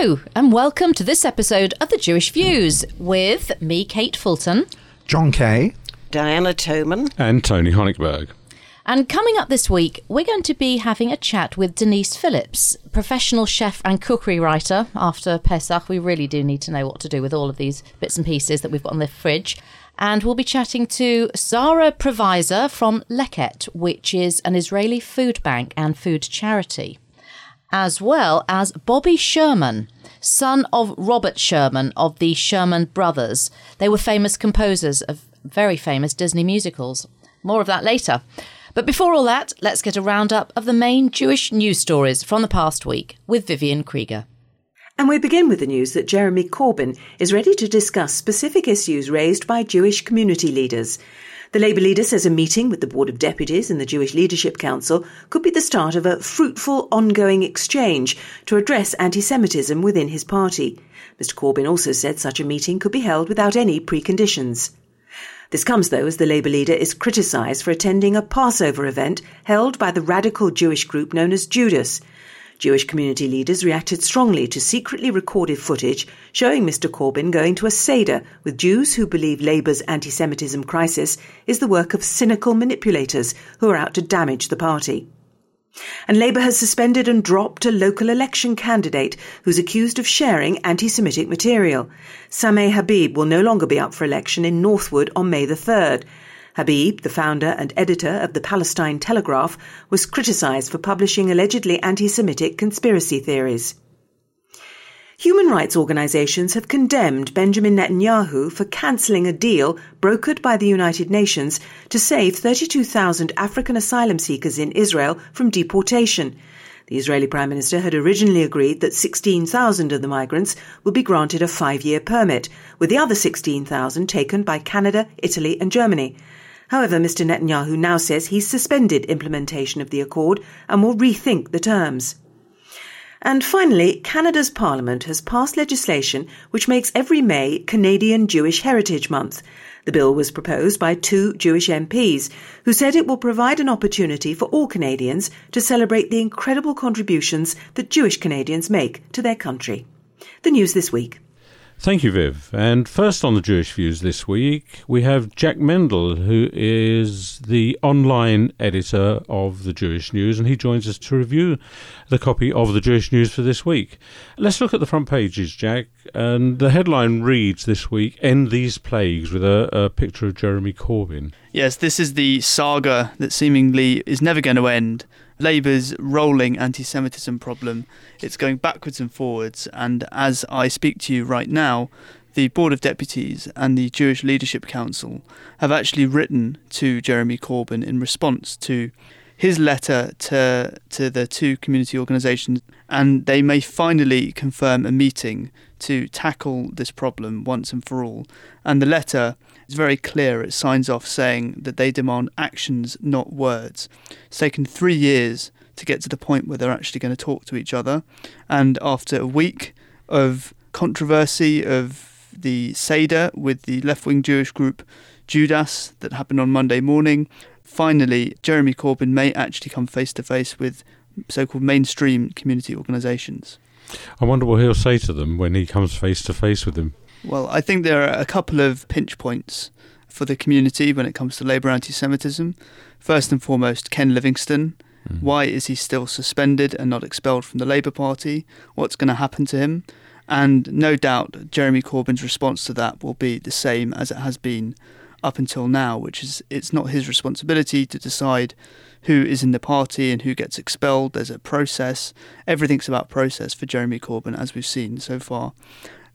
Hello, and welcome to this episode of the Jewish Views with me, Kate Fulton. Jon Kay. Diana Toman. And Tony Honigberg. And coming up this week, we're going to be having a chat with Denise Phillips, professional chef and cookery writer. After Pesach, we really do need to know what to do with all of these bits and pieces that we've got on the fridge. And we'll be chatting to Zara Provisor from Leket, which is an Israeli food bank and food charity, as well as Bobby Sherman, son of Robert Sherman of the Sherman Brothers. They were famous composers of very famous Disney musicals. More of that later. But before all that, let's get a roundup of the main Jewish news stories from the past week with Vivian Krieger. And we begin with the news that Jeremy Corbyn is ready to discuss specific issues raised by Jewish community leaders. The Labour leader says a meeting with the Board of Deputies and the Jewish Leadership Council could be the start of a fruitful, ongoing exchange to address anti Semitism within his party. Mr Corbyn also said such a meeting could be held without any preconditions. This comes, though, as the Labour leader is criticised for attending a Passover event held by the radical Jewish group known as Jewdas. Jewish community leaders reacted strongly to secretly recorded footage showing Mr Corbyn going to a Seder with Jews who believe Labour's anti Semitism crisis is the work of cynical manipulators who are out to damage the party. And Labour has suspended and dropped a local election candidate who's accused of sharing anti Semitic material. Sameh Habeeb will no longer be up for election in Northwood on May the 3rd. Habeeb, the founder and editor of the Palestine Telegraph, was criticised for publishing allegedly anti Semitic conspiracy theories. Human rights organizations have condemned Benjamin Netanyahu for cancelling a deal brokered by the United Nations to save 32,000 African asylum seekers in Israel from deportation. The Israeli Prime Minister had originally agreed that 16,000 of the migrants would be granted a five year permit, with the other 16,000 taken by Canada, Italy, and Germany. However, Mr. Netanyahu now says he's suspended implementation of the accord and will rethink the terms. And finally, Canada's Parliament has passed legislation which makes every May Canadian Jewish Heritage Month. The bill was proposed by two Jewish MPs who said it will provide an opportunity for all Canadians to celebrate the incredible contributions that Jewish Canadians make to their country. The news this week. Thank you, Viv. And first on the Jewish Views this week, we have Jack Mendel, who is the online editor of the Jewish News, and he joins us to review the copy of the Jewish News for this week. Let's look at the front pages, Jack. And the headline reads this week End These Plagues with a, a picture of Jeremy Corbyn. Yes, this is the saga that seemingly is never going to end. Labour's rolling anti Semitism problem. It's going backwards and forwards. And as I speak to you right now, the Board of Deputies and the Jewish Leadership Council have actually written to Jeremy Corbyn in response to his letter to to the two community organisations, and they may finally confirm a meeting to tackle this problem once and for all. And the letter is very clear. It signs off saying that they demand actions, not words. It's taken three years to get to the point where they're actually going to talk to each other, and after a week of controversy of the Seder with the left wing Jewish group Jewdas that happened on Monday morning, finally, Jeremy Corbyn may actually come face to face with so called mainstream community organisations. I wonder what he'll say to them when he comes face to face with them. Well, I think there are a couple of pinch points for the community when it comes to Labour anti Semitism. First and foremost, Ken Livingstone. Mm-hmm. Why is he still suspended and not expelled from the Labour Party? What's going to happen to him? And no doubt Jeremy Corbyn's response to that will be the same as it has been up until now, which is it's not his responsibility to decide who is in the party and who gets expelled. There's a process. Everything's about process for Jeremy Corbyn, as we've seen so far.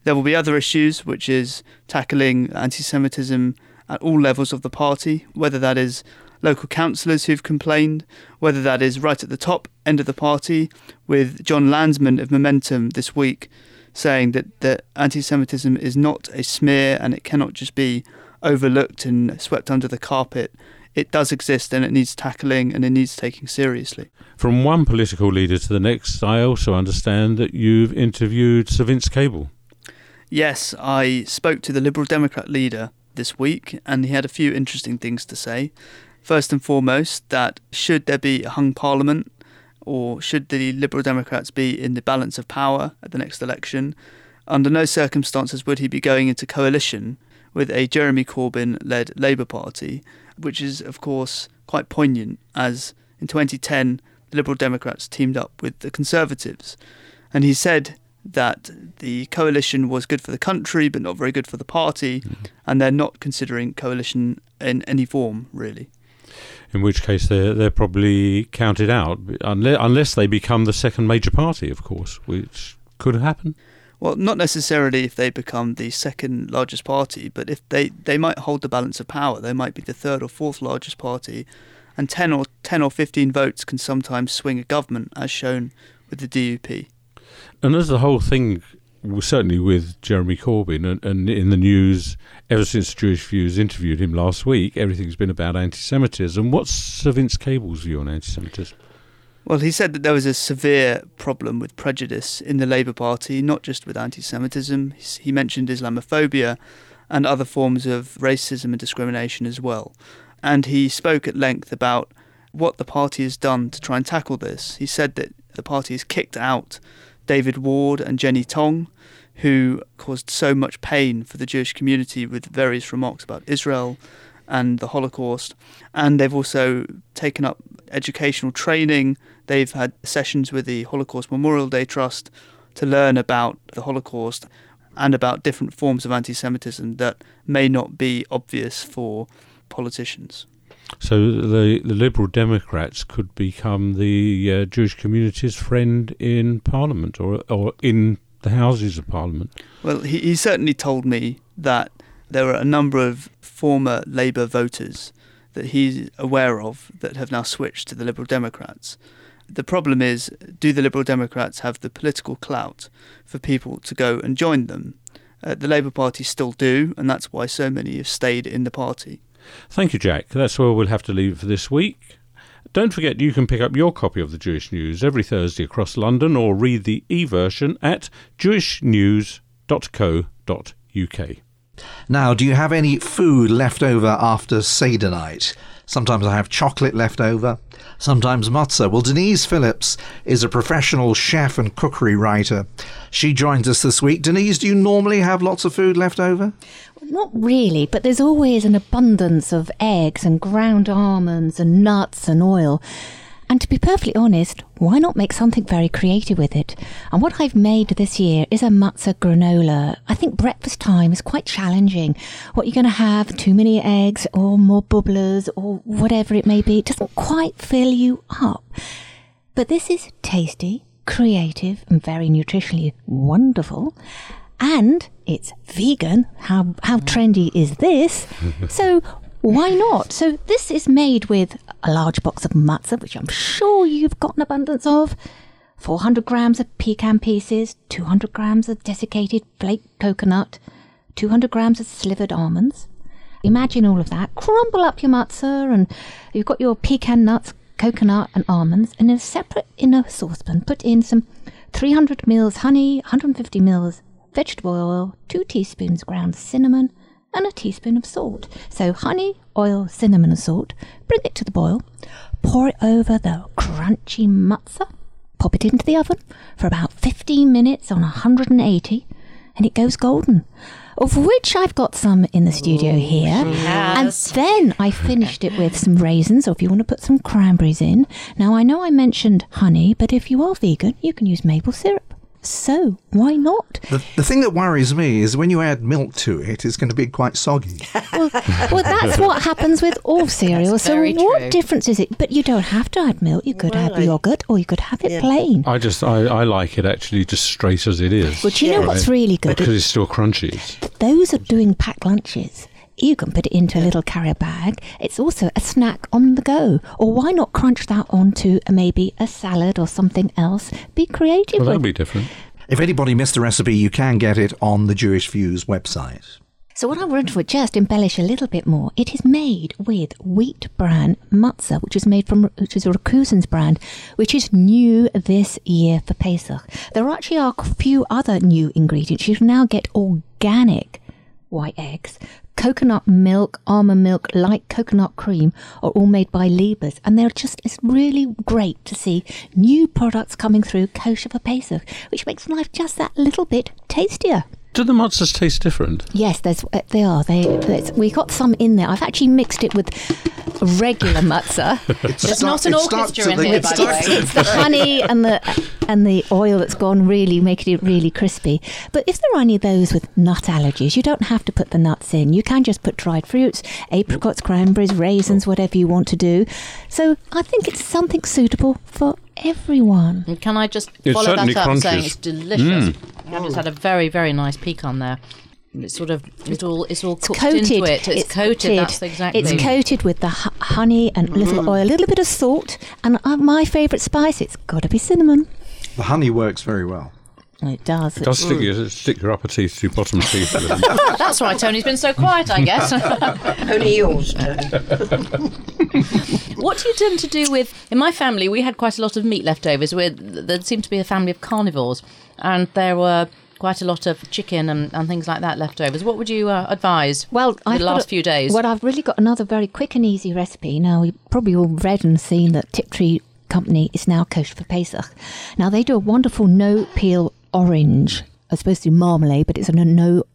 There will be other issues, which is tackling anti Semitism at all levels of the party, whether that is local councillors who've complained, whether that is right at the top end of the party, with Jon Lansman of Momentum this week saying that, that anti Semitism is not a smear and it cannot just be overlooked and swept under the carpet. It does exist and it needs tackling and it needs taking seriously. From one political leader to the next, I also understand that you've interviewed Sir Vince Cable. Yes, I spoke to the Liberal Democrat leader this week and he had a few interesting things to say. First and foremost, that should there be a hung parliament, or should the Liberal Democrats be in the balance of power at the next election, under no circumstances would he be going into coalition with a Jeremy Corbyn led Labour Party, which is, of course, quite poignant as in 2010 the Liberal Democrats teamed up with the Conservatives. And he said that the coalition was good for the country but not very good for the party, mm. and they're not considering coalition in any form, really in which case they're, they're probably counted out, unless, unless they become the second major party, of course, which could happen. Well, not necessarily if they become the second largest party, but if they, they might hold the balance of power, they might be the third or fourth largest party, and 10 or 10 or 15 votes can sometimes swing a government, as shown with the DUP. And as the whole thing certainly with Jeremy Corbyn and, and, in the news ever since Jewish Views interviewed him last week, everything's been about anti-Semitism. What's Sir Vince Cable's view on anti-Semitism? Well, he said that there was a severe problem with prejudice in the Labour Party, not just with anti-Semitism. He mentioned Islamophobia and other forms of racism and discrimination as well. And he spoke at length about what the party has done to try and tackle this. He said that the party has kicked out David Ward and Jenny Tonge, who caused so much pain for the Jewish community with various remarks about Israel and the Holocaust. And they've also taken up educational training. They've had sessions with the Holocaust Memorial Day Trust to learn about the Holocaust and about different forms of anti Semitism that may not be obvious for politicians. So the the Liberal Democrats could become the uh, Jewish community's friend in Parliament or or in the Houses of Parliament. Well, he, he certainly told me that there are a number of former Labour voters that he's aware of that have now switched to the Liberal Democrats. The problem is, do the Liberal Democrats have the political clout for people to go and join them? Uh, the Labour Party still do, and that's why so many have stayed in the party. Thank you, Jack. That's where we'll have to leave for this week. Don't forget you can pick up your copy of the Jewish News every Thursday across London or read the e version at jewishnews.co.uk. Now, do you have any food left over after Seder night? Sometimes I have chocolate left over, sometimes matzah. Well, Denise Phillips is a professional chef and cookery writer. She joins us this week. Denise, do you normally have lots of food left over? Not really, but there's always an abundance of eggs and ground almonds and nuts and oil. And to be perfectly honest, why not make something very creative with it? And what I've made this year is a matzah granola. I think breakfast time is quite challenging. What you're going to have, too many eggs or more bubblers or whatever it may be, it doesn't quite fill you up. But this is tasty, creative, and very nutritionally wonderful. And it's vegan. How, how trendy is this? so why not? So this is made with a large box of matzah, which I'm sure you've got an abundance of, 400 grams of pecan pieces, 200 grams of desiccated flake coconut, 200 grams of slivered almonds. Imagine all of that. Crumble up your matzah, and you've got your pecan nuts, coconut, and almonds. And in a separate inner saucepan, put in some 300 mils honey, 150 mils vegetable oil, 2 teaspoons ground cinnamon, and a teaspoon of salt. So honey, oil, cinnamon, and salt. Bring it to the boil. Pour it over the crunchy matzah. Pop it into the oven for about 15 minutes on 180, and it goes golden. Of which I've got some in the studio Ooh, here. And then I finished it with some raisins, or if you want to put some cranberries in. Now, I know I mentioned honey, but if you are vegan, you can use maple syrup. So why not? The, the thing that worries me is when you add milk to it, it's going to be quite soggy. well, well, that's what happens with all cereals. So what true. difference is it? But you don't have to add milk. You could well, add yogurt, or you could have it yeah. plain. I just I, I like it actually just straight as it is. Well, do you yeah. know what's really good? Because it's still crunchy. Those are doing packed lunches you can put it into a little carrier bag. It's also a snack on the go. Or why not crunch that onto a, maybe a salad or something else? Be creative. Well, that'll be different. If anybody missed the recipe, you can get it on the Jewish Views website. So what I want to just embellish a little bit more, it is made with wheat bran matzah, which is made from which is a Rakusens brand, which is new this year for Pesach. There actually are a few other new ingredients. You can now get organic white eggs, coconut milk, almond milk, light coconut cream are all made by Liebers. And they're just, it's really great to see new products coming through kosher for Pesach, which makes life just that little bit tastier. Do the matzahs taste different? Yes, there's, uh, they are. They, we got some in there. I've actually mixed it with regular matzah. There's not an orchestra in to- here, it by the way. it's the honey and the and the oil that's gone really making it really crispy. But if there are any of those with nut allergies, you don't have to put the nuts in. You can just put dried fruits, apricots, cranberries, raisins, whatever you want to do. So I think it's something suitable for everyone. And Can I just It follow that up saying it's delicious? I've just had a very, very nice pecan there. It's sort of it's all it's all cooked coated. into it. It's, coated. That's exactly. It's coated with the hu- honey and a little oil, a little bit of salt, and uh, my favourite spice. It's got to be cinnamon. The honey works very well. It does. It does stick your stick your upper teeth to your bottom teeth. That's why Tony's been so quiet, I guess. Only yours, Tony. what do you tend to do with? In my family, we had quite a lot of meat leftovers. We're, there seemed to be a family of carnivores, and there were quite a lot of chicken and, and things like that leftovers. What would you uh, advise? Well, for I've the last a- few days. Well, I've really got another very quick and easy recipe. Now, you've probably all read and seen that Tiptree Company is now kosher for Pesach. Now, they do a wonderful no peel orange. I supposed to do marmalade, but it's a no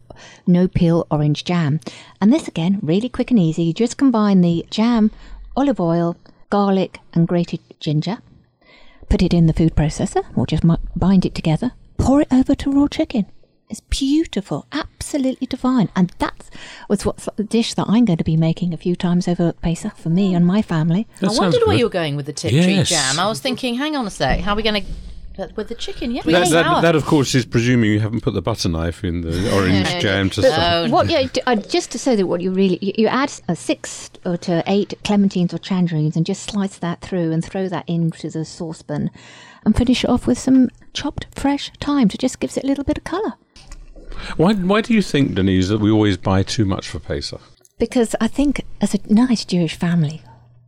no peel orange jam. And this again, really quick and easy. You just combine the jam, olive oil, garlic, and grated ginger. Put it in the food processor, or just bind it together. Pour it over to raw chicken. It's beautiful, absolutely divine, and that was what the dish that I'm going to be making a few times over at Pesach for me and my family. That I sounds wondered where good. you were going with the Tiptree Yes. jam. I was thinking, hang on a sec, how are we going to. But with the chicken, yeah. That, that, sour. that, of course, is presuming you haven't put the butter knife in the orange jam to stop. Oh, What? Yeah, uh, just to say that what you really you, you add uh, six or to eight clementines or tangerines and just slice that through and throw that into the saucepan, and finish it off with some chopped fresh thyme to just gives it a little bit of colour. Why, why do you think, Denise, that we always buy too much for Pesach? Because I think, as a nice Jewish family,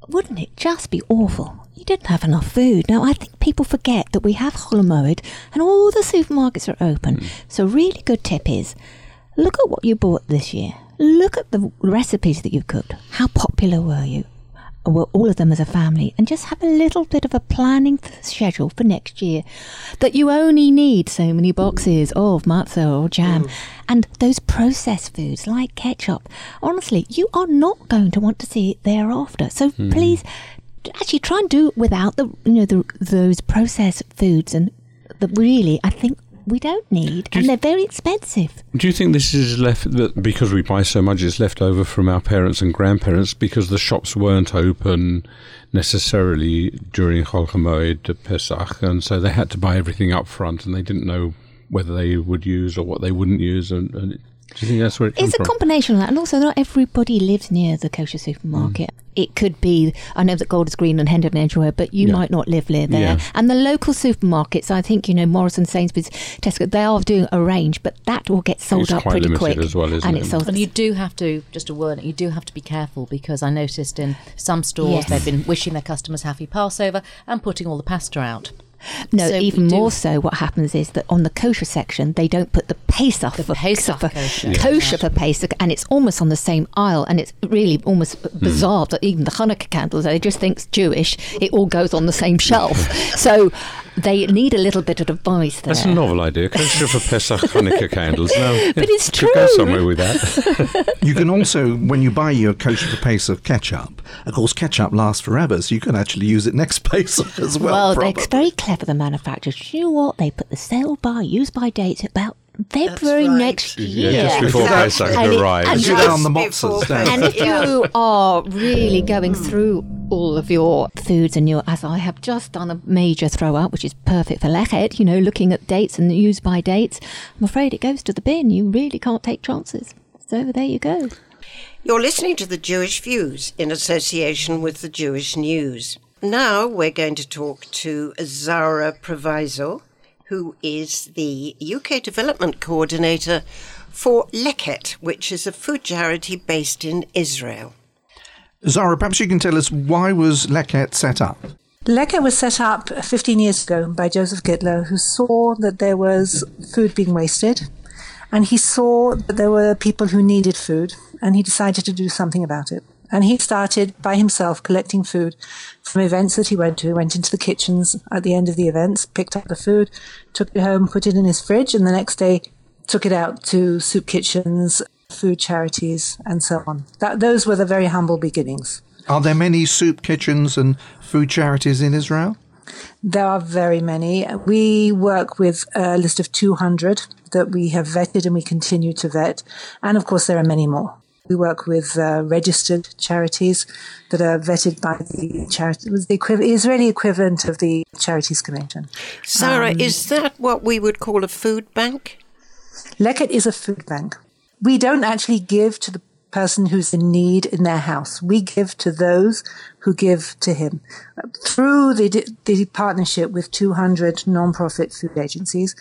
wouldn't it just be awful? You didn't have enough food. Now, I think people forget that we have Chol Hamoed and all the supermarkets are open. Hmm. So, really good tip is look at what you bought this year. Look at the recipes that you've cooked. How popular were you? Were all of them as a family? And just have a little bit of a planning schedule for next year that you only need so many boxes of matzah or jam. Mm. And those processed foods like ketchup, honestly, you are not going to want to see it thereafter. So hmm. please, actually try and do it without the you know the, those processed foods and that really I think we don't need, Do and they're very expensive. Do you think this is left that because we buy so much, it's left over from our parents and grandparents because the shops weren't open necessarily during Chol Hamoed Pesach, and so they had to buy everything up front, and they didn't know whether they would use or what they wouldn't use. And, and do you think that's where it comes It's a from? combination of that, and also not everybody lives near the kosher supermarket. Mm. It could be, I know that Golders Green and Hendon Edgware, but you Yeah. might not live near there. Yeah. And the local supermarkets, I think, you know, Morrison, Sainsbury's, Tesco, they are doing a range, but that will get sold It's up pretty limited quick. as well, isn't and it? it's sold And you do have to, just a word, you do have to be careful because I noticed in some stores Yes. they've been wishing their customers happy Passover and putting all the pasta out. No, So even more so, what happens is that on the kosher section, they don't put the Pesach The for Pesach for kosher. kosher for Pesach, and it's almost on the same aisle, and it's really almost Hmm. bizarre that even the Hanukkah candles, they just think it's Jewish, it all goes on the same shelf. so they need a little bit of advice there. That's a novel idea. Kosher for Pesach Hanukkah candles. No, But it's could go true. somewhere with that. You can also, when you buy your kosher for Pesach ketchup, of course, ketchup lasts forever, so you can actually use it next Pesach as well. Well, they're very clever, the manufacturers. You know what? They put the sale by, use by dates about February right. next Yeah, year. just before Exactly. Pesach And it- arrives. and do on the Before And you? if you are really mm. going through all of your foods and your, as I have just done a major throw out, which is perfect for Leket, you know, looking at dates and use by dates, I'm afraid it goes to the bin. You really can't take chances. So there you go. You're listening to the Jewish Views in association with the Jewish News. Now we're going to talk to Zara Provisor, who is the UK Development Coordinator for Leket, which is a food charity based in Israel. Zara, perhaps you can tell us why was Leket set up? Leket was set up 15 years ago by Joseph Gitler, who saw that there was food being wasted and he saw that there were people who needed food, and he decided to do something about it. And he started by himself collecting food from events that he went to. He went into the kitchens at the end of the events, picked up the food, took it home, put it in his fridge, and the next day took it out to soup kitchens, food charities, and so on. That, those were the very humble beginnings. Are there many soup kitchens and food charities in Israel? There are very many. We work with a list of 200 that we have vetted and we continue to vet. And of course, there are many more. We work with uh, registered charities that are vetted by the charity, the equiv- Israeli equivalent of the Charities Commission. Sarah, um, is that what we would call a food bank? Leket is a food bank. We don't actually give to the person who's in need in their house. We give to those who give to him. Through the, the partnership with 200 non-profit food agencies,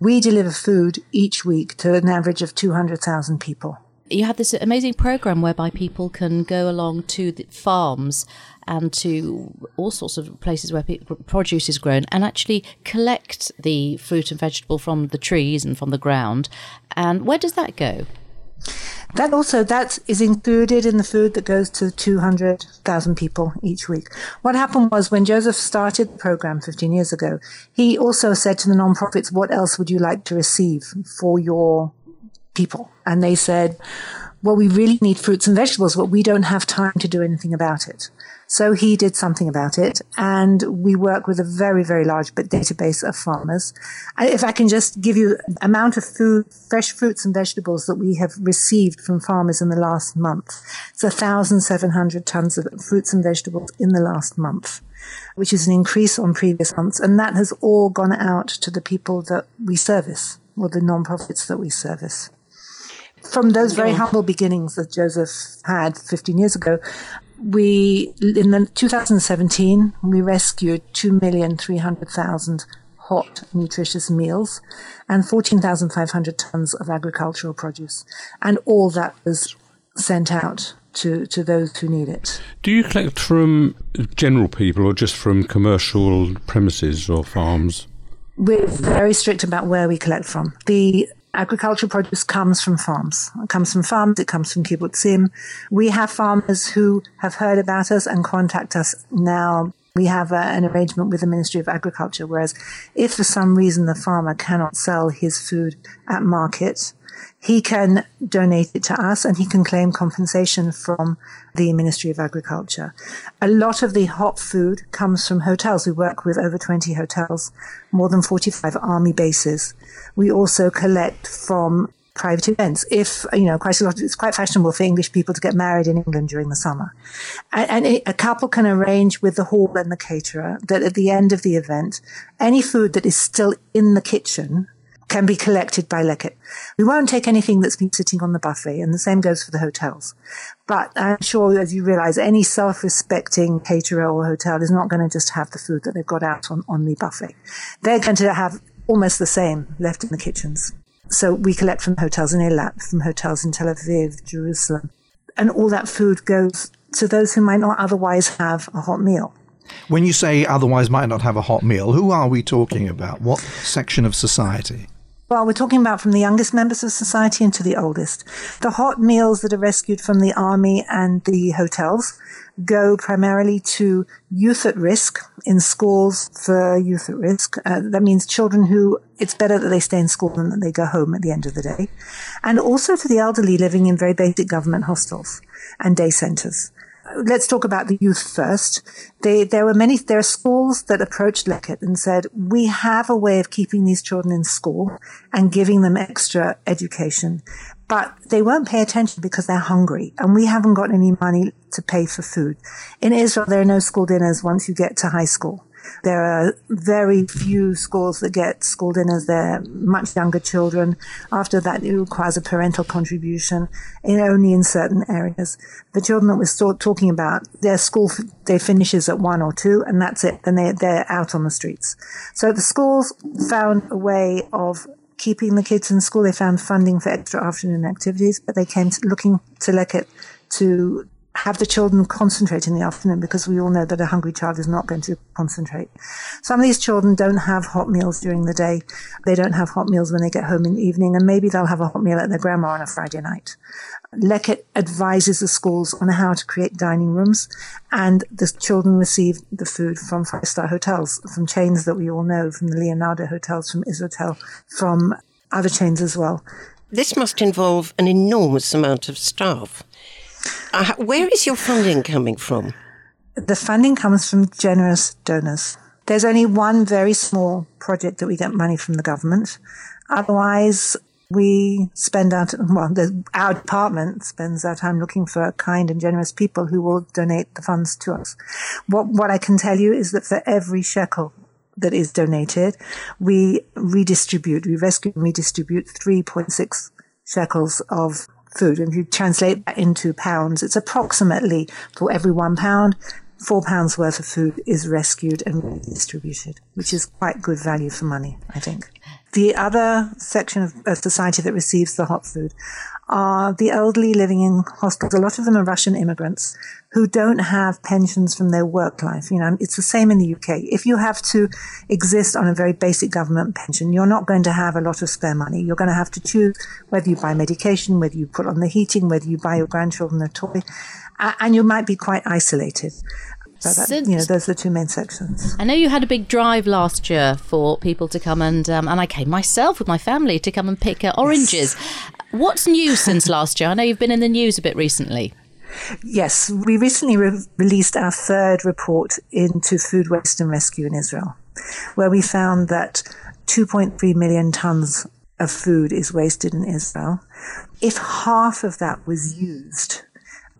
we deliver food each week to an average of 200,000 people. You have this amazing program whereby people can go along to the farms and to all sorts of places where produce is grown and actually collect the fruit and vegetable from the trees and from the ground. And where does that go? That also that is included in the food that goes to 200,000 people each week. What happened was when Joseph started the program 15 years ago, he also said to the nonprofits, "What else would you like to receive for your people?" And they said, "Well, we really need fruits and vegetables, but we don't have time to do anything about it." So he did something about it, and we work with a very, very large database of farmers. If I can just give you amount of food, fresh fruits and vegetables that we have received from farmers in the last month, it's 1,700 tons of fruits and vegetables in the last month which is an increase on previous months. And that has all gone out to the people that we service or the non-profits that we service. From those very humble beginnings that Joseph had 15 years ago, we in the 2017 we rescued 2,300,000 hot nutritious meals and 14,500 tons of agricultural produce and all that was sent out to, to those who need it. Do you collect from general people or just from commercial premises or farms? We're very strict about where we collect from. The agricultural produce comes from farms. It comes from farms. It comes from kibbutzim. We have farmers who have heard about us and contact us now. We have a, an arrangement with the Ministry of Agriculture, whereas if for some reason the farmer cannot sell his food at market, he can donate it to us and he can claim compensation from the Ministry of Agriculture. A lot of the hot food comes from hotels. We work with over 20 hotels, more than 45 army bases. We also collect from private events. If, you know, quite a lot, it's quite fashionable for English people to get married in England during the summer. And, and, a couple can arrange with the hall and the caterer that at the end of the event, any food that is still in the kitchen can be collected by Leket. We won't take anything that's been sitting on the buffet, and the same goes for the hotels. But I'm sure, as you realize, any self-respecting caterer or hotel is not going to just have the food that they've got out on, on the buffet. They're going to have almost the same left in the kitchens. So we collect from hotels in Eilat, from hotels in Tel Aviv, Jerusalem, and all that food goes to those who might not otherwise have a hot meal. When you say otherwise might not have a hot meal, who are we talking about? What section of society? Well, we're talking about from the youngest members of society into the oldest. The hot meals that are rescued from the army and the hotels go primarily to youth at risk in schools for youth at risk. Uh, that means children who it's better that they stay in school than that they go home at the end of the day. And also to the elderly living in very basic government hostels and day centers let's talk about the youth first. They, there were many, there are schools that approached Leket and said, we have a way of keeping these children in school and giving them extra education, but they won't pay attention because they're hungry and we haven't got any money to pay for food. In Israel, there are no school dinners once you get to high school. There are very few schools that get school dinners. They're much younger children. After that, it requires a parental contribution, in only in certain areas. The children that we're talking about, their school day finishes at one or two, and that's it. Then they, they're out on the streets. So the schools found a way of keeping the kids in school. They found funding for extra afternoon activities, but they came to looking to Leket to have the children concentrate in the afternoon because we all know that a hungry child is not going to concentrate. Some of these children don't have hot meals during the day. They don't have hot meals when they get home in the evening, and maybe they'll have a hot meal at their grandma on a Friday night. Leket advises the schools on how to create dining rooms, and the children receive the food from five star hotels, from chains that we all know, from the Leonardo hotels, from Israel, from other chains as well. This must involve an enormous amount of staff. Uh, where is your funding coming from? The funding comes from generous donors. There's only one very small project that we get money from the government. Otherwise, we spend our, well, the, our department spends our time looking for kind and generous people who will donate the funds to us. What, what I can tell you is that for every shekel that is donated, we redistribute, we rescue and redistribute 3.6 shekels of food. And if you translate that into pounds, it's approximately for every one pound, four pounds worth of food is rescued and distributed, which is quite good value for money, I think. The other section of society that receives the hot food are the elderly living in hostels. A lot of them are Russian immigrants who don't have pensions from their work life. You know, it's the same in the UK. If you have to exist on a very basic government pension, you're not going to have a lot of spare money. You're going to have to choose whether you buy medication, whether you put on the heating, whether you buy your grandchildren a toy, and you might be quite isolated. So that, you know, those are the two main sections. I know you had a big drive last year for people to come and, um, and I came myself with my family to come and pick uh, oranges. Yes. What's new since last year? I know you've been in the news a bit recently. Yes, we recently re- released our third report into food waste and rescue in Israel, where we found that 2.3 million tons of food is wasted in Israel. If half of that was used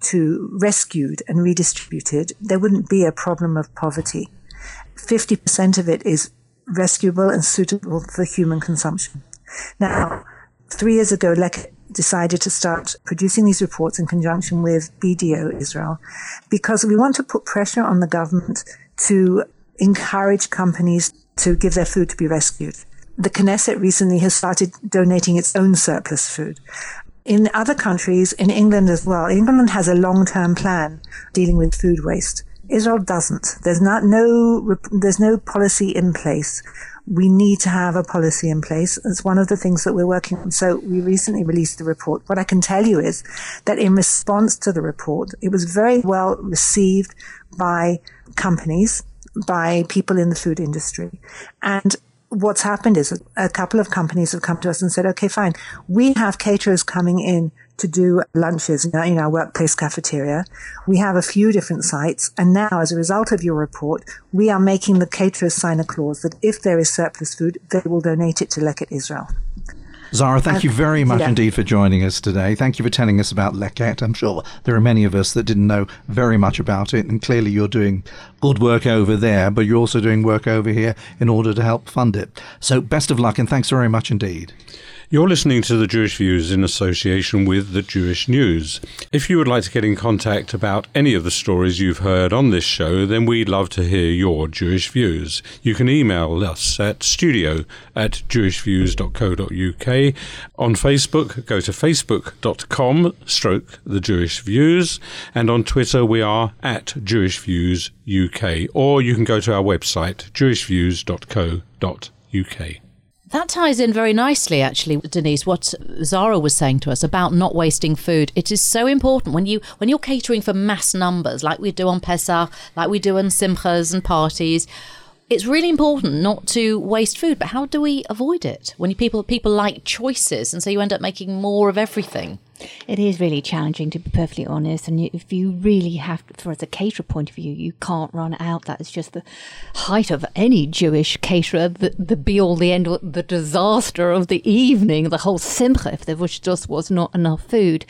to rescued and redistributed, there wouldn't be a problem of poverty. 50% of it is rescuable and suitable for human consumption. Now, three years ago, Leket decided to start producing these reports in conjunction with BDO Israel because we want to put pressure on the government to encourage companies to give their food to be rescued. The Knesset recently has started donating its own surplus food. In other countries, in England as well, England has a long-term plan dealing with food waste. Israel doesn't. There's not no there's no policy in place we need to have a policy in place. It's one of the things that we're working on. So we recently released the report. What I can tell you is that in response to the report, it was very well received by companies, by people in the food industry. And what's happened is a couple of companies have come to us and said, okay, fine. We have caterers coming in to do lunches in our, in our workplace cafeteria. We have a few different sites. And now, as a result of your report, we are making the caterers sign a clause that if there is surplus food, they will donate it to Leket Israel. Zara, thank you very much yeah. indeed for joining us today. Thank you for telling us about Leket. I'm sure there are many of us that didn't know very much about it, and clearly you're doing good work over there, but you're also doing work over here in order to help fund it. So, best of luck, and thanks very much indeed. You're listening to the Jewish Views in association with the Jewish News. If you would like to get in contact about any of the stories you've heard on this show, then we'd love to hear your Jewish views. You can email us at studio at jewishviews.co.uk. On Facebook, go to facebook.com stroke the Jewish Views. And on Twitter, we are at Jewish Views UK. Or you can go to our website, jewishviews.co.uk. That ties in very nicely, actually, Denise. What Zara was saying to us about not wasting food. It is so important when you when you're catering for mass numbers, like we do on Pesach, like we do on Simchas and parties it's really important not to waste food, but how do we avoid it when people people like choices, and so you end up making more of everything? It is really challenging, to be perfectly honest. And if you really have, for as a caterer point of view, you can't run out. That is just the height of any Jewish caterer, the, the be all, the end, the disaster of the evening, the whole simcha, if there was just was not enough food.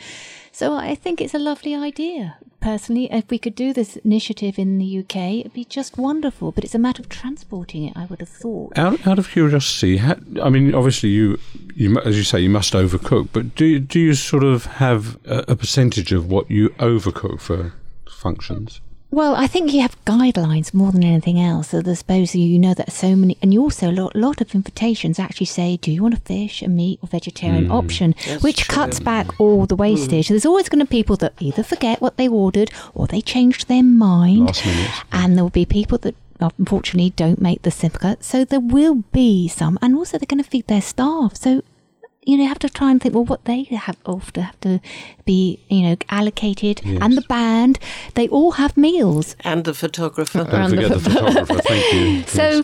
So I think it's a lovely idea. Personally, if we could do this initiative in the UK, it'd be just wonderful. But it's a matter of transporting it. I would have thought. Out, out of curiosity, I mean, obviously, you, you, as you say, you must overcook. But do do you sort of have a, a percentage of what you overcook for functions? Well, I think you have guidelines more than anything else. So I suppose you know that so many, and you also a lot, lot of invitations actually say, "Do you want a fish, a meat, or vegetarian hmm. option?" which cuts back all the wastage. There's always going to be people that either forget what they ordered or they changed their mind, and there will be people that unfortunately don't make the simple. So there will be some, and also they're going to feed their staff. So you know, you have to try and think, well, what they have often have to be, you know, allocated, and the band, they all have meals. And the photographer. Don't Around the forget the photographer. Thank you. So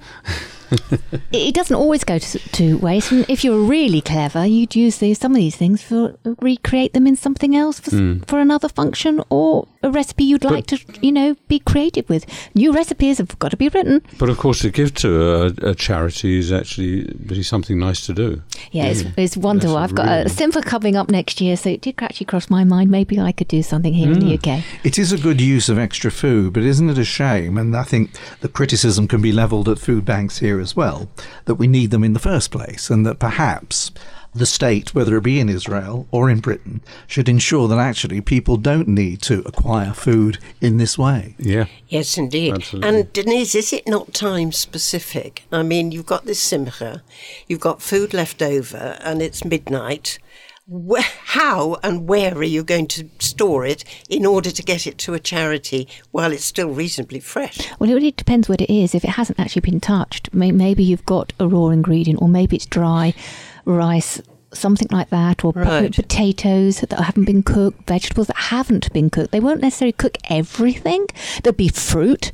it doesn't always go to, to waste. And if you're really clever, you'd use these, some of these things for recreate them in something else for, s- hmm. for another function or a recipe you'd like to, you know, be creative with. New recipes have got to be written. But of course, to give to a, a charity is actually really something nice to do. Yeah, it's, it's wonderful. That's I've got a really- simcha coming up next year, so it did actually cross my mind. Maybe I could do something here in the hmm. UK. It is a good use of extra food, but isn't it a shame? And I think the criticism can be levelled at food banks here as well that we need them in the first place, and that perhaps the state, whether it be in Israel or in Britain, should ensure that actually people don't need to acquire food in this way. Yeah. Yes, indeed. Absolutely. And Denise, is it not time specific? I mean, you've got this simcha, you've got food left over, and it's midnight. Where, how and where are you going to store it in order to get it to a charity while it's still reasonably fresh? Well, it really depends what it is. If it hasn't actually been touched, maybe you've got a raw ingredient, or maybe it's dry rice, something like that, or Right. potatoes that haven't been cooked, vegetables that haven't been cooked. They won't necessarily cook everything. There'll be fruit.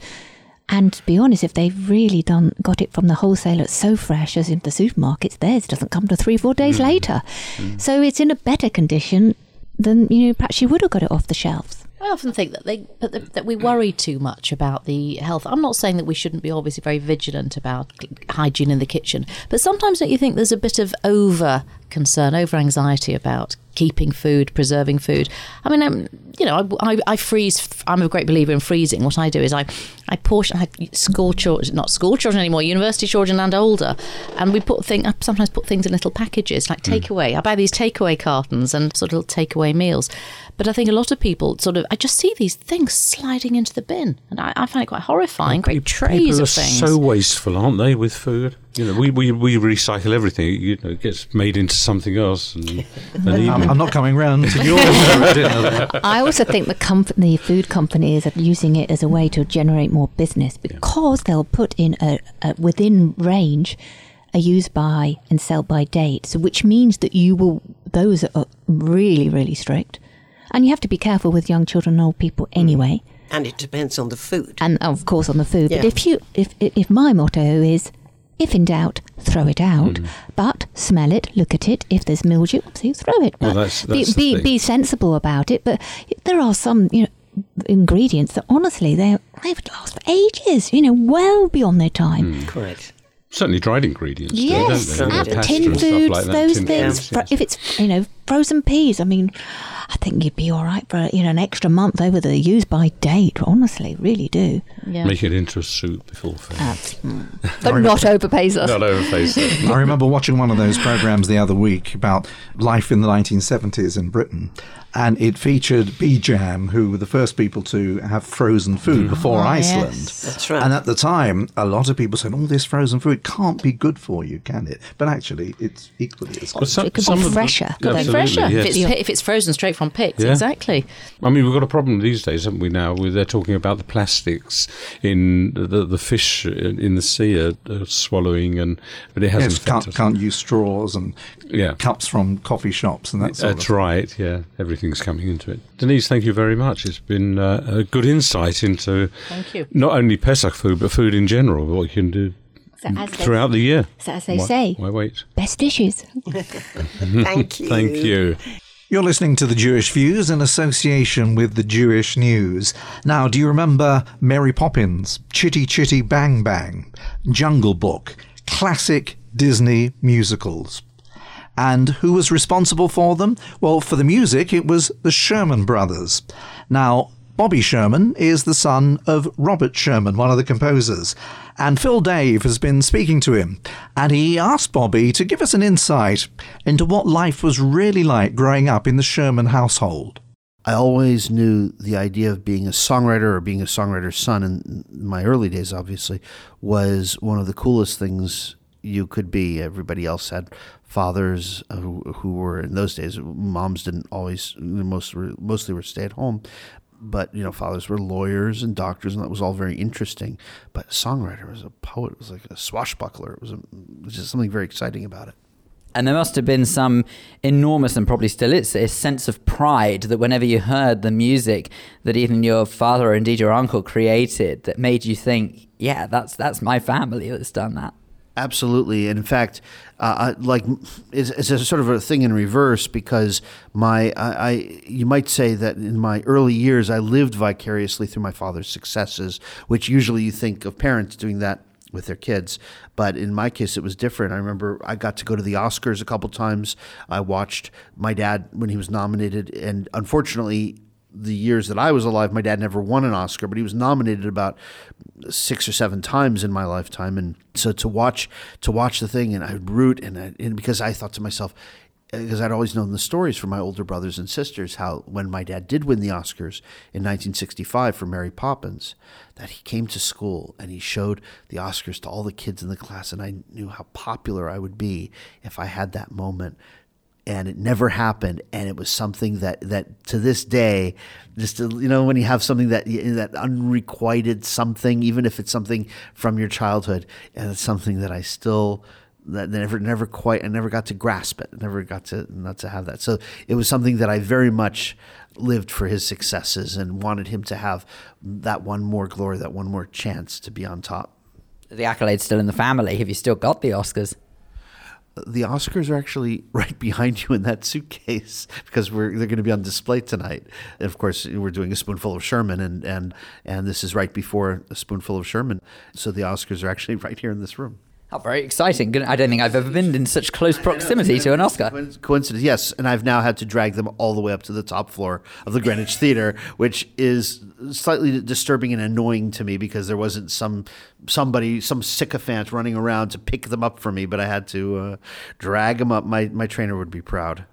And to be honest, if they've really done got it from the wholesaler, it's so fresh as in the supermarkets, theirs doesn't come to three, four days mm. later. Mm. So it's in a better condition than you know. Perhaps you would have got it off the shelves. I often think that they that we worry too much about the health. I'm not saying that we shouldn't be obviously very vigilant about hygiene in the kitchen, but sometimes don't you think there's a bit of over concern, over anxiety about keeping food, preserving food? I mean, um, you know, I, I, I freeze. I'm a great believer in freezing. What I do is I I portion. I school children, not school children anymore, university children and older, and we put thing. I sometimes put things in little packages like takeaway. I buy these takeaway cartons and sort of little takeaway meals. But I think a lot of people sort of, I just see these things sliding into the bin, and I, I find it quite horrifying. Great trays People are of things. so wasteful, aren't they, with food? You know, we, we, we recycle everything. You know, it gets made into something else. And, and I'm, I'm not coming round to your dinner. I also think the company, food companies are using it as a way to generate more business because they'll put in a, a within range a use by and sell by date, so which means that you will those are really really strict, and you have to be careful with young children and old people anyway, And it depends on the food. and of course on the food. But if you if if my motto is. If in doubt, throw it out. Mm. But smell it, look at it. If there's mildew, obviously throw it. Well, But that's- be, that's the be, thing. be sensible about it. But there are some, you know, ingredients that honestly they they would last for ages. You know, well beyond their time. Mm. Correct. certainly dried ingredients. Yes, don't they? and The pasta tin foods, like those tin things. foods, Fro- yes. If it's you know frozen peas, I mean, I think you'd be all right for you know an extra month over the use by date. Honestly, really do. yeah. Make it into a soup before fair. Mm. But not overpays us. Not overface it. I remember watching one of those programs the other week about life in the 1970s in Britain, and it featured Bejam, who were the first people to have frozen food mm-hmm. before Oh, Iceland. yes. That's right. And at the time, a lot of people said, "Oh, this frozen food can't be good for you, can it?" But actually, it's equally as good. But some- It could some of the- fresher. Could Absolutely, fresher yes. if, it's, if it's frozen straight from picks. Yeah. Exactly. I mean, we've got a problem these days, haven't we? Now, where they're talking about the plastics in the the fish in the sea are, are swallowing, and but it hasn't Yes, can't, can't use straws and Yeah. cups from coffee shops and that sort That's of right. Yeah, everything's coming into it. Denise, thank you very much. It's been uh, a good insight into Thank you. not only Pesach food but food in general. What you can do So as they, throughout the year. so as they Why- say, Why wait? best dishes. Thank you. Thank you. You're listening to the Jewish Views in association with the Jewish News. Now, do you remember Mary Poppins, Chitty Chitty Bang Bang, Jungle Book, classic Disney musicals? And who was responsible for them? Well, for the music, it was the Sherman Brothers. Now, Bobby Sherman is the son of Robert Sherman, one of the composers. And Phil Dave has been speaking to him, and he asked Bobby to give us an insight into what life was really like growing up in the Sherman household. I always knew the idea of being a songwriter or being a songwriter's son in my early days, obviously, was one of the coolest things you could be. Everybody else had fathers who, who were in those days. Moms didn't always most mostly were stay at home, but you know fathers were lawyers and doctors, and that was all very interesting. But a songwriter was a poet, was like a swashbuckler. It was, a, it was just something very exciting about it. And there must have been some enormous, and probably still is, a sense of pride that whenever you heard the music that even your father or indeed your uncle created, that made you think, "Yeah, that's that's my family that's done that." Absolutely, and in fact, uh, like it's, it's, a sort of a thing in reverse because my I, I, you might say that in my early years I lived vicariously through my father's successes, which usually you think of parents doing that with their kids, but in my case it was different. I remember I got to go to the Oscars a couple times. I watched my dad when he was nominated, and unfortunately the years that I was alive, my dad never won an Oscar, but he was nominated about six or seven times in my lifetime. And so to watch to watch the thing, and I'd root, and, I, and because I thought to myself, because I'd always known the stories from my older brothers and sisters, how when my dad did win the Oscars in 1965 for Mary Poppins, that he came to school and he showed the Oscars to all the kids in the class, and I knew how popular I would be if I had that moment and it never happened. And it was something that that to this day just you know when you have something that that unrequited something even if it's something from your childhood and it's something that I still that never never quite I never got to grasp it never got to not to have that. So it was something that I very much lived for his successes and wanted him to have that one more glory that one more chance to be on top. The accolades still in the family. Have you still got the Oscars the Oscars are actually right behind you in that suitcase because we're they're going to be on display tonight. And of course, we're doing a spoonful of Sherman, and and and this is right before a spoonful of Sherman. So the Oscars are actually right here in this room. How very exciting. I don't think I've ever been in such close proximity to an Oscar. Coincidence, yes. And I've now had to drag them all the way up to the top floor of the Greenwich Theater, which is slightly disturbing and annoying to me because there wasn't some somebody, some sycophant running around to pick them up for me, but I had to uh, drag them up. My, my trainer would be proud.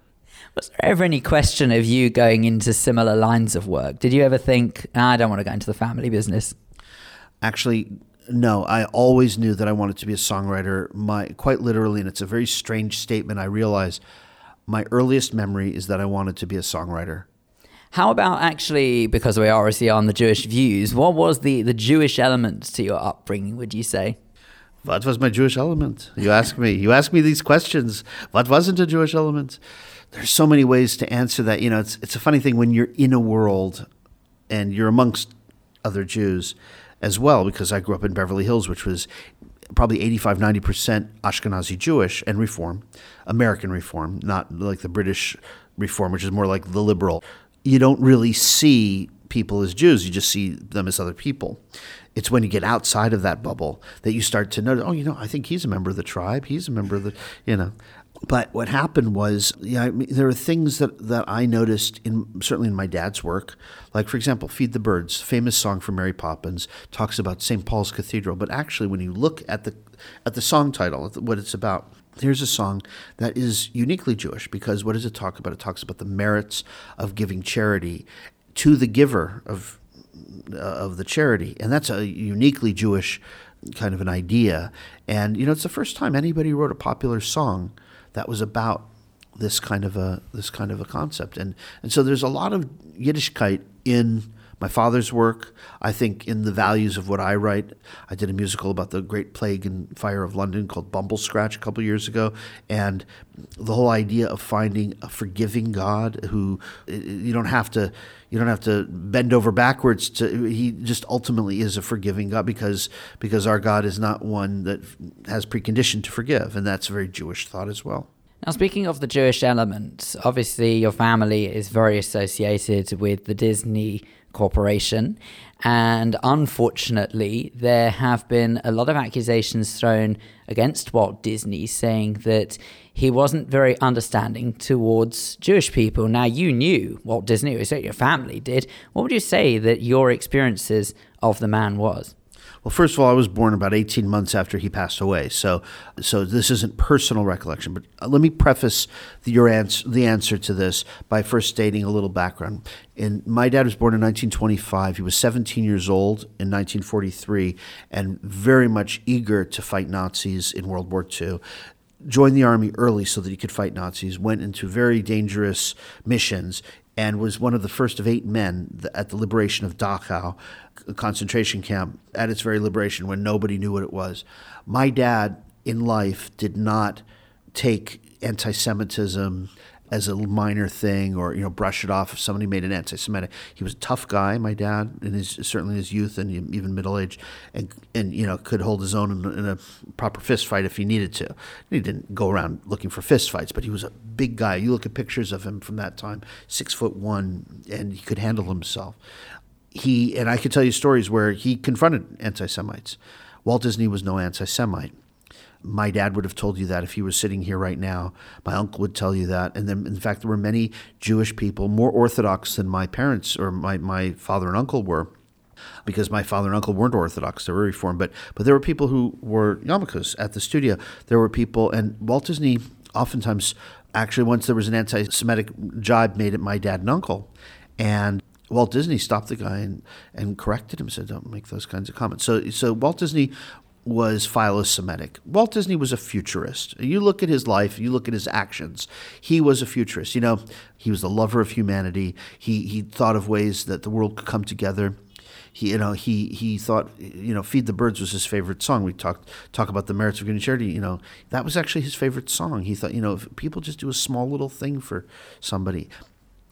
Was there ever any question of you going into similar lines of work? Did you ever think, ah, I don't want to go into the family business? Actually, no, I always knew that I wanted to be a songwriter. My quite literally, and it's a very strange statement. I realize my earliest memory is that I wanted to be a songwriter. How about actually, because we are obviously on the Jewish views, what was the, the Jewish element to your upbringing, would you say? What was my Jewish element? You ask me. You ask me these questions. What wasn't a Jewish element? There's so many ways to answer that. You know, it's it's a funny thing when you're in a world and you're amongst other Jews as well because I grew up in Beverly Hills, which was probably 85, 90% Ashkenazi Jewish and Reform, American Reform, not like the British Reform, which is more like the liberal. You don't really see people as Jews, you just see them as other people. It's when you get outside of that bubble that you start to notice, oh, you know, I think he's a member of the tribe. He's a member of the, you know. But what happened was, yeah, I mean, there are things that, that I noticed in certainly in my dad's work, like for example, "Feed the Birds," famous song from Mary Poppins, talks about St. Paul's Cathedral. But actually, when you look at the at the song title, what it's about, here's a song that is uniquely Jewish because what does it talk about? It talks about the merits of giving charity to the giver of uh, of the charity, and that's a uniquely Jewish kind of an idea. And you know, it's the first time anybody wrote a popular song that was about this kind of a this kind of a concept. And and so there's a lot of Yiddishkeit in my father's work. I think in the values of what I write. I did a musical about the Great Plague and Fire of London called Bumblescratch a couple years ago, and the whole idea of finding a forgiving God who you don't have to you don't have to bend over backwards to he just ultimately is a forgiving God because because our God is not one that has preconditioned to forgive and that's a very Jewish thought as well. Now, speaking of the Jewish element, obviously your family is very associated with the Disney Corporation. And unfortunately, there have been a lot of accusations thrown against Walt Disney saying that he wasn't very understanding towards Jewish people. Now, you knew Walt Disney, or your family did. What would you say that your experiences of the man was? Well, first of all, I was born about 18 months after he passed away, so so this isn't personal recollection. But uh, let me preface the, your answer, the answer to this by first stating a little background. And my dad was born in 1925. He was 17 years old in 1943, and very much eager to fight Nazis in World War II joined the army early so that he could fight Nazis, went into very dangerous missions, and was one of the first of eight men at the liberation of Dachau, concentration camp, at its very liberation when nobody knew what it was. My dad in life did not take anti Semitism as a minor thing or you know brush it off if somebody made an anti-Semitic. He was a tough guy, my dad, in his certainly in his youth and even middle age, and and you know could hold his own in, in, a proper fist fight if he needed to. He didn't go around looking for fist fights, but he was a big guy. You look at pictures of him from that time, six foot one, and he could handle himself. He and I could tell you stories where he confronted anti-Semites. Walt Disney was no anti-Semite my dad would have told you that if he was sitting here right now. My uncle would tell you that. And then, in fact, there were many Jewish people, more Orthodox than my parents or my, my father and uncle were, because my father and uncle weren't Orthodox, they were Reformed. But, but there were people who were yarmulkes at the studio. There were people, and Walt Disney oftentimes, actually, once there was an anti Semitic jibe made at my dad and uncle. And Walt Disney stopped the guy and, and corrected him, said, "Don't make those kinds of comments." So, so Walt Disney was philo-Semitic. Walt Disney was a futurist. You look at his life, you look at his actions. He was a futurist. You know, he was a lover of humanity. He he thought of ways that the world could come together. He, you know, he he thought, you know, "Feed the Birds" was his favorite song. We talked talk about the merits of giving charity. You know, that was actually his favorite song. He thought, you know, if people just do a small little thing for somebody,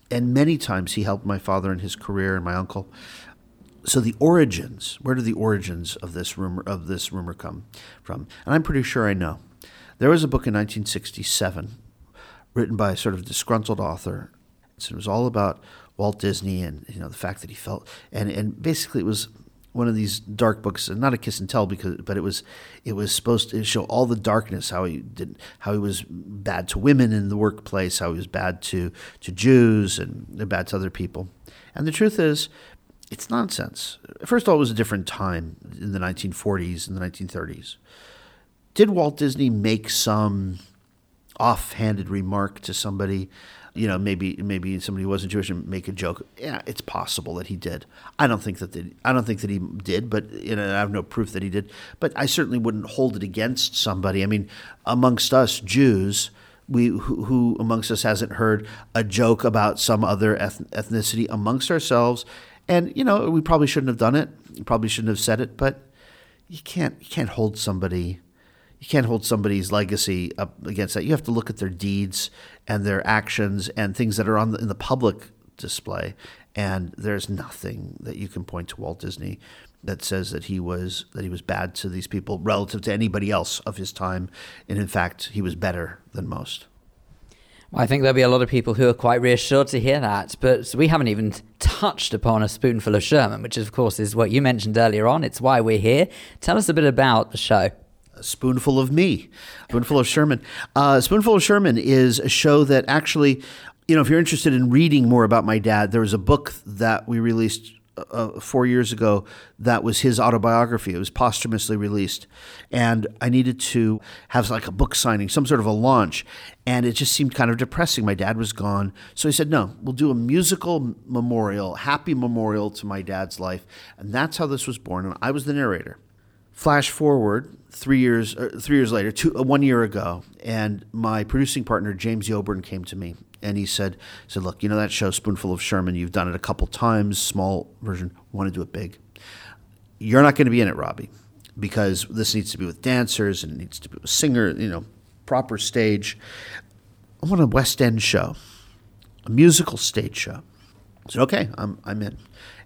and many times he helped my father in his career and my uncle so the origins, where do the origins of this rumor of this rumor come from? And I'm pretty sure I know. There was a book in 1967 written by a sort of disgruntled author. So it was all about Walt Disney and you know the fact that he felt and and basically it was one of these dark books, and not a kiss and tell, because but it was it was supposed to show all the darkness, how he did, how he was bad to women in the workplace, how he was bad to to Jews and bad to other people. And the truth is, it's nonsense. First of all, it was a different time in the 1940s and the 1930s. Did Walt Disney make some offhanded remark to somebody? You know, maybe maybe somebody wasn't Jewish and make a joke. Yeah, it's possible that he did. I don't think that the, I don't think that he did, but you know, I have no proof that he did. But I certainly wouldn't hold it against somebody. I mean, amongst us Jews, we who, who amongst us hasn't heard a joke about some other ethnicity amongst ourselves and you know, we probably shouldn't have done it. You probably shouldn't have said it, but you can't you can't hold somebody you can't hold somebody's legacy up against that. You have to look at their deeds and their actions and things that are on the, in the public display. And there's nothing that you can point to Walt Disney that says that he was that he was bad to these people relative to anybody else of his time. And in fact, he was better than most. I think there'll be a lot of people who are quite reassured to hear that, but we haven't even touched upon a spoonful of Sherman, which of course is what you mentioned earlier on. It's why we're here. Tell us a bit about the show. A spoonful of me, spoonful of Sherman. Uh, spoonful of Sherman is a show that actually, you know, if you're interested in reading more about my dad, there was a book that we released uh, four years ago that was his autobiography. It was posthumously released. And I needed to have like a book signing, some sort of a launch. And it just seemed kind of depressing. My dad was gone. So he said, no, we'll do a musical memorial, happy memorial to my dad's life. And that's how this was born. And I was the narrator. Flash forward three years, uh, three years later, two, uh, one year ago, and my producing partner James Yoburn came to me and he said, "said Look, you know that show Spoonful of Sherman? You've done it a couple times, small version. Want to do it big? You're not going to be in it, Robbie, because this needs to be with dancers and it needs to be a singer. You know, proper stage. I want a West End show, a musical stage show." I said, "Okay, I'm I'm in."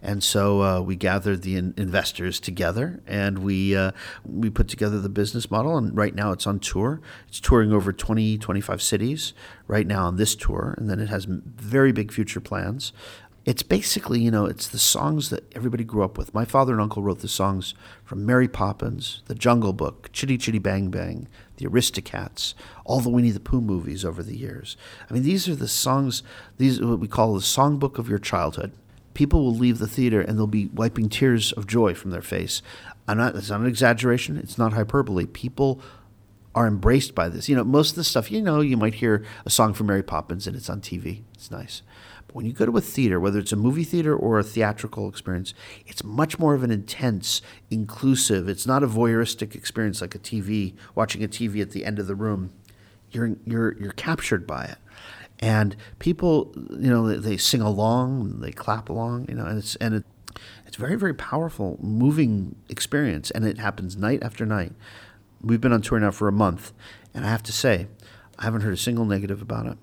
And so uh, we gathered the in- investors together and we, uh, we put together the business model. And right now it's on tour. It's touring over 20, 25 cities right now on this tour. And then it has very big future plans. It's basically, you know, it's the songs that everybody grew up with. My father and uncle wrote the songs from Mary Poppins, The Jungle Book, Chitty Chitty Bang Bang, The Aristocats, all the Winnie the Pooh movies over the years. I mean, these are the songs, these are what we call the songbook of your childhood people will leave the theater and they'll be wiping tears of joy from their face. I'm not. It's not an exaggeration. It's not hyperbole. People are embraced by this. You know, most of the stuff. You know, you might hear a song from Mary Poppins and it's on TV. It's nice. But when you go to a theater, whether it's a movie theater or a theatrical experience, it's much more of an intense, inclusive. It's not a voyeuristic experience like a TV watching a TV at the end of the room. You're you're you're captured by it and people, you know, they, they sing along, they clap along, you know, and it's and it, it's very very powerful, moving experience, and it happens night after night. We've been on tour now for a month, and I have to say, I haven't heard a single negative about it.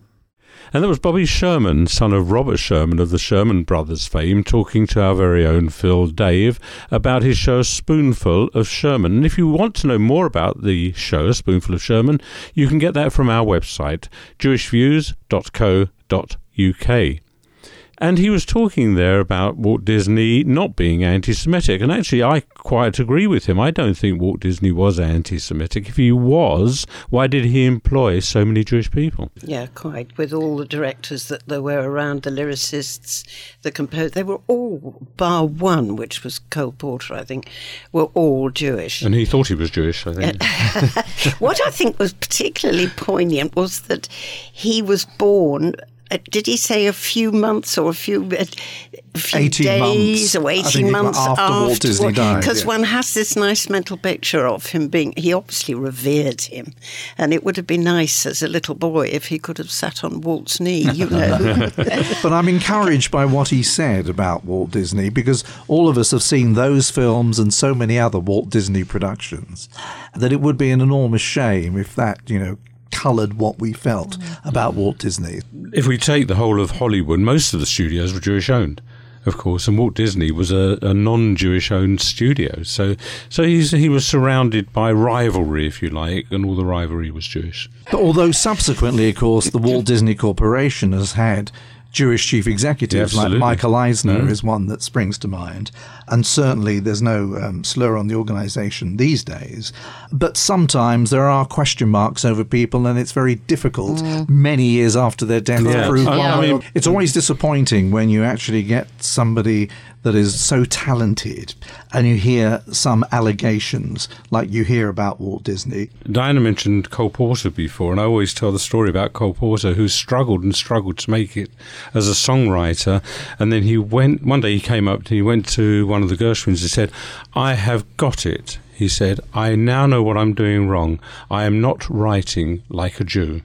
And that was Robbie Sherman, son of Robert Sherman of the Sherman Brothers fame, talking to our very own Phil Dave about his show Spoonful of Sherman. And if you want to know more about the show Spoonful of Sherman, you can get that from our website, jewishviews.co.uk. And he was talking there about Walt Disney not being anti Semitic. And actually, I quite agree with him. I don't think Walt Disney was anti Semitic. If he was, why did he employ so many Jewish people? Yeah, quite. With all the directors that there were around, the lyricists, the composers, they were all, bar one, which was Cole Porter, I think, were all Jewish. And he thought he was Jewish, I think. what I think was particularly poignant was that he was born uh, did he say a few months or a few, uh, a few 18 days months. or 18 think months after Walt Disney died, Because yeah. one has this nice mental picture of him being, he obviously revered him. And it would have been nice as a little boy if he could have sat on Walt's knee, you know. but I'm encouraged by what he said about Walt Disney because all of us have seen those films and so many other Walt Disney productions that it would be an enormous shame if that, you know, coloured what we felt about Walt Disney. If we take the whole of Hollywood, most of the studios were Jewish owned. Of course, and Walt Disney was a, a non-Jewish owned studio, so so he's, he was surrounded by rivalry, if you like, and all the rivalry was Jewish. But although subsequently, of course, the Walt Disney Corporation has had Jewish chief executives Yeah, like. Michael Eisner Mm. is one that springs to mind, and certainly there's no um, slur on the organisation these days. But sometimes there are question marks over people, and it's very difficult many years after their death Yeah. to prove. I- I mean- it's always disappointing when you actually get somebody that is so talented, and you hear some allegations like you hear about Walt Disney. Diana mentioned Cole Porter before, and I always tell the story about Cole Porter, who struggled and struggled to make it as a songwriter. And then he went, one day he came up, he went to one of the Gershwins and said, I have got it. He said, I now know what I'm doing wrong. I am not writing like a Jew.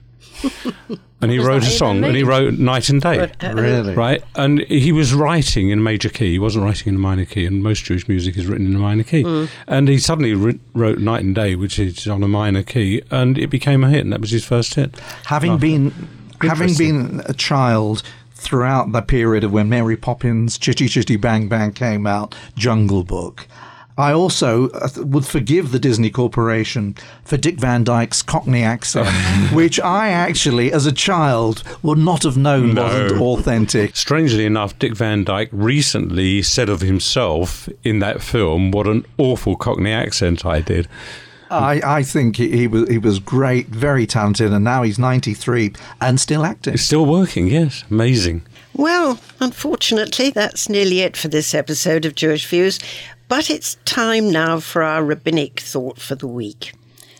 And he What wrote a song, and he wrote Night and Day. Uh, Really? Right, and he was writing in a major key. He wasn't writing in a minor key, and most Jewish music is written in a minor key. Mm. And he suddenly writ wrote "Night and Day," which is on a minor key, and it became a hit, and that was his first hit. having Oh. been having been a child throughout the period of when Mary Poppins, Chitty Chitty Bang Bang came out, Jungle Book. I also uh, would forgive the Disney Corporation for Dick Van Dyke's Cockney accent, which I actually, as a child, would not have known No. wasn't authentic. Strangely enough, Dick Van Dyke recently said of himself in that film, "What an awful Cockney accent I did." I, I think he, he was he was great, very talented, and now he's ninety three and still acting. It's still working, yes, amazing. Well, unfortunately, that's nearly it for this episode of Jewish Views, but it's time now for our rabbinic thought for the week.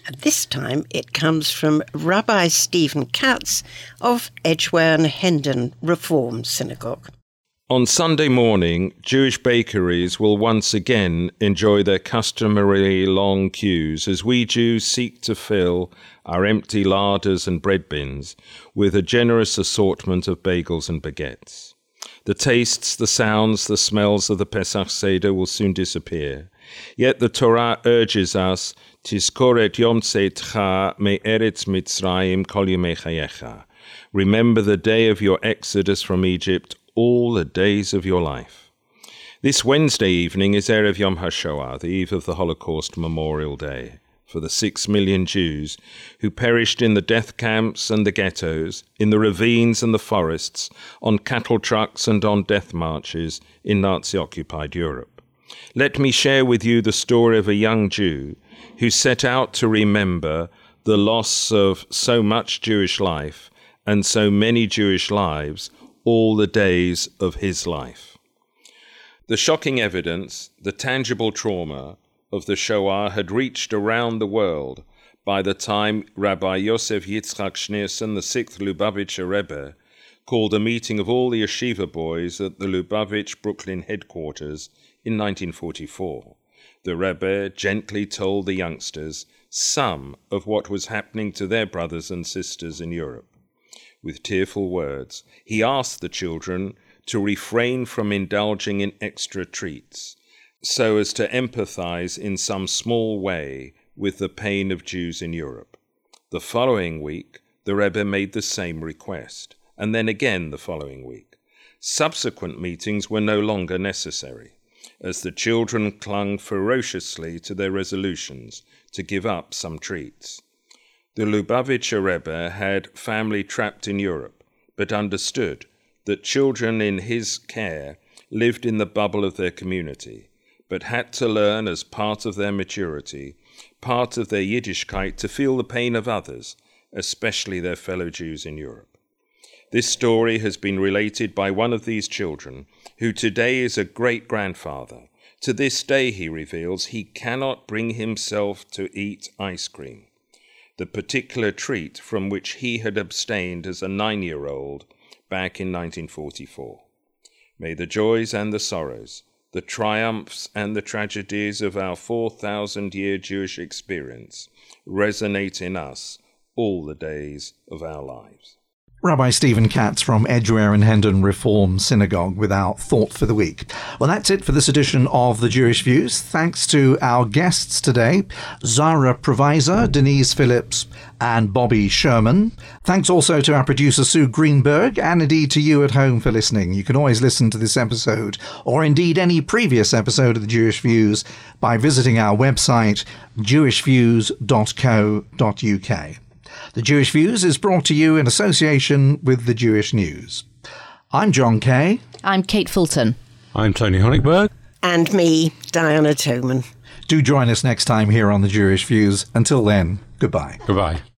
And this time it comes from Rabbi Steven Katz of Edgware and Hendon Reform Synagogue. On Sunday morning, Jewish bakeries will once again enjoy their customary long queues as we Jews seek to fill our empty larders and bread bins with a generous assortment of bagels and baguettes. The tastes, the sounds, the smells of the Pesach Seder will soon disappear. Yet the Torah urges us, Tizkoret Yom Tzeitcha me Eretz Mitzrayim kol chayecha. Remember the day of your exodus from Egypt all the days of your life. This Wednesday evening is Erev Yom HaShoah, the eve of the Holocaust Memorial Day, for the six million Jews who perished in the death camps and the ghettos, in the ravines and the forests, on cattle trucks and on death marches in Nazi occupied Europe. Let me share with you the story of a young Jew who set out to remember the loss of so much Jewish life and so many Jewish lives all the days of his life. The shocking evidence, the tangible trauma of the Shoah had reached around the world by the time Rabbi Yosef Yitzchak Schneerson, the sixth Lubavitcher Rebbe, called a meeting of all the yeshiva boys at the Lubavitch Brooklyn headquarters in 1944. The Rebbe gently told the youngsters some of what was happening to their brothers and sisters in Europe. With tearful words, he asked the children to refrain from indulging in extra treats, so as to empathize in some small way with the pain of Jews in Europe. The following week, the Rebbe made the same request, and then again the following week. Subsequent meetings were no longer necessary, as the children clung ferociously to their resolutions to give up some treats. The Lubavitcher Rebbe had family trapped in Europe, but understood that children in his care lived in the bubble of their community, but had to learn as part of their maturity, part of their Yiddishkeit, to feel the pain of others, especially their fellow Jews in Europe. This story has been related by one of these children, who today is a great grandfather. To this day, he reveals, he cannot bring himself to eat ice cream, the particular treat from which he had abstained as a nine year old back in 1944. May the joys and the sorrows, the triumphs and the tragedies of our 4,000 year Jewish experience resonate in us all the days of our lives. Rabbi Steven Katz from Edgware and Hendon Reform Synagogue with our thought for the week. Well, that's it for this edition of The Jewish Views. Thanks to our guests today, Zara Provisor, Denise Phillips, and Robbie Sherman. Thanks also to our producer Sue Greenberg, and indeed to you at home for listening. You can always listen to this episode, or indeed any previous episode of The Jewish Views, by visiting our website, jewishviews.co.uk. The Jewish Views is brought to you in association with the Jewish News. I'm Jon Kay. I'm Kate Fulton. I'm Tony Honigberg. And me, Diana Toman. Do join us next time here on the Jewish Views. Until then, goodbye. Goodbye.